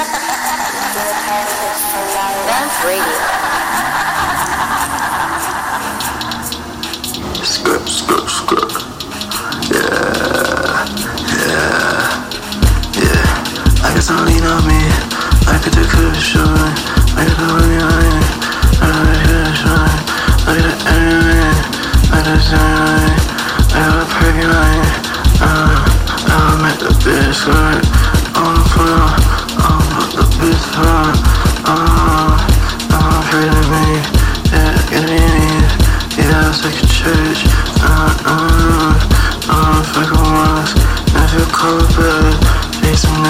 Vamp Radio. Skirt, skirt, skirt. Yeah, yeah, yeah. I got some lean on me. I could take a shot. I got the money on it. I got a shot. I got an enemy. I got a sign. I got a pretty line. Uh, I'm at the bitch skirt.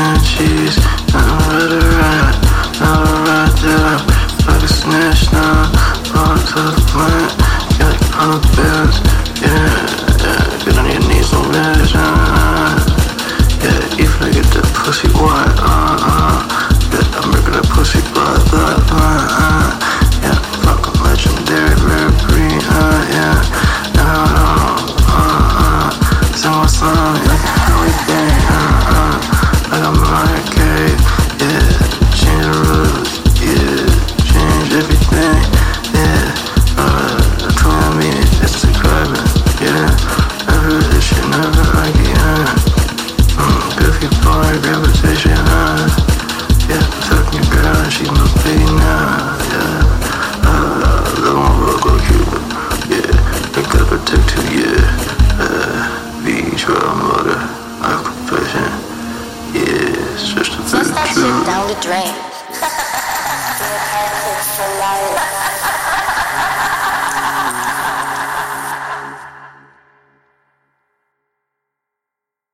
And cheese. Nothing but a rat. Now rat there. Fuck a snitch now. Fall to the plant. Get on the beds. Yeah, yeah. On on yeah, I get that pussy wet. Uh, uh. Yeah, I'm ripping that pussy blood, blood. Uh, yeah, fuck a legendary, breed. Uh, yeah. Uh, uh. My like Goofy boy. Uh, yeah, fuck your girl, and she's my baby now. Yeah, uh, love my logo Cuba. Yeah, pick up a tattoo. Yeah, uh, beach road motor, my profession. Yeah, it's just a Flush that shit down the drain.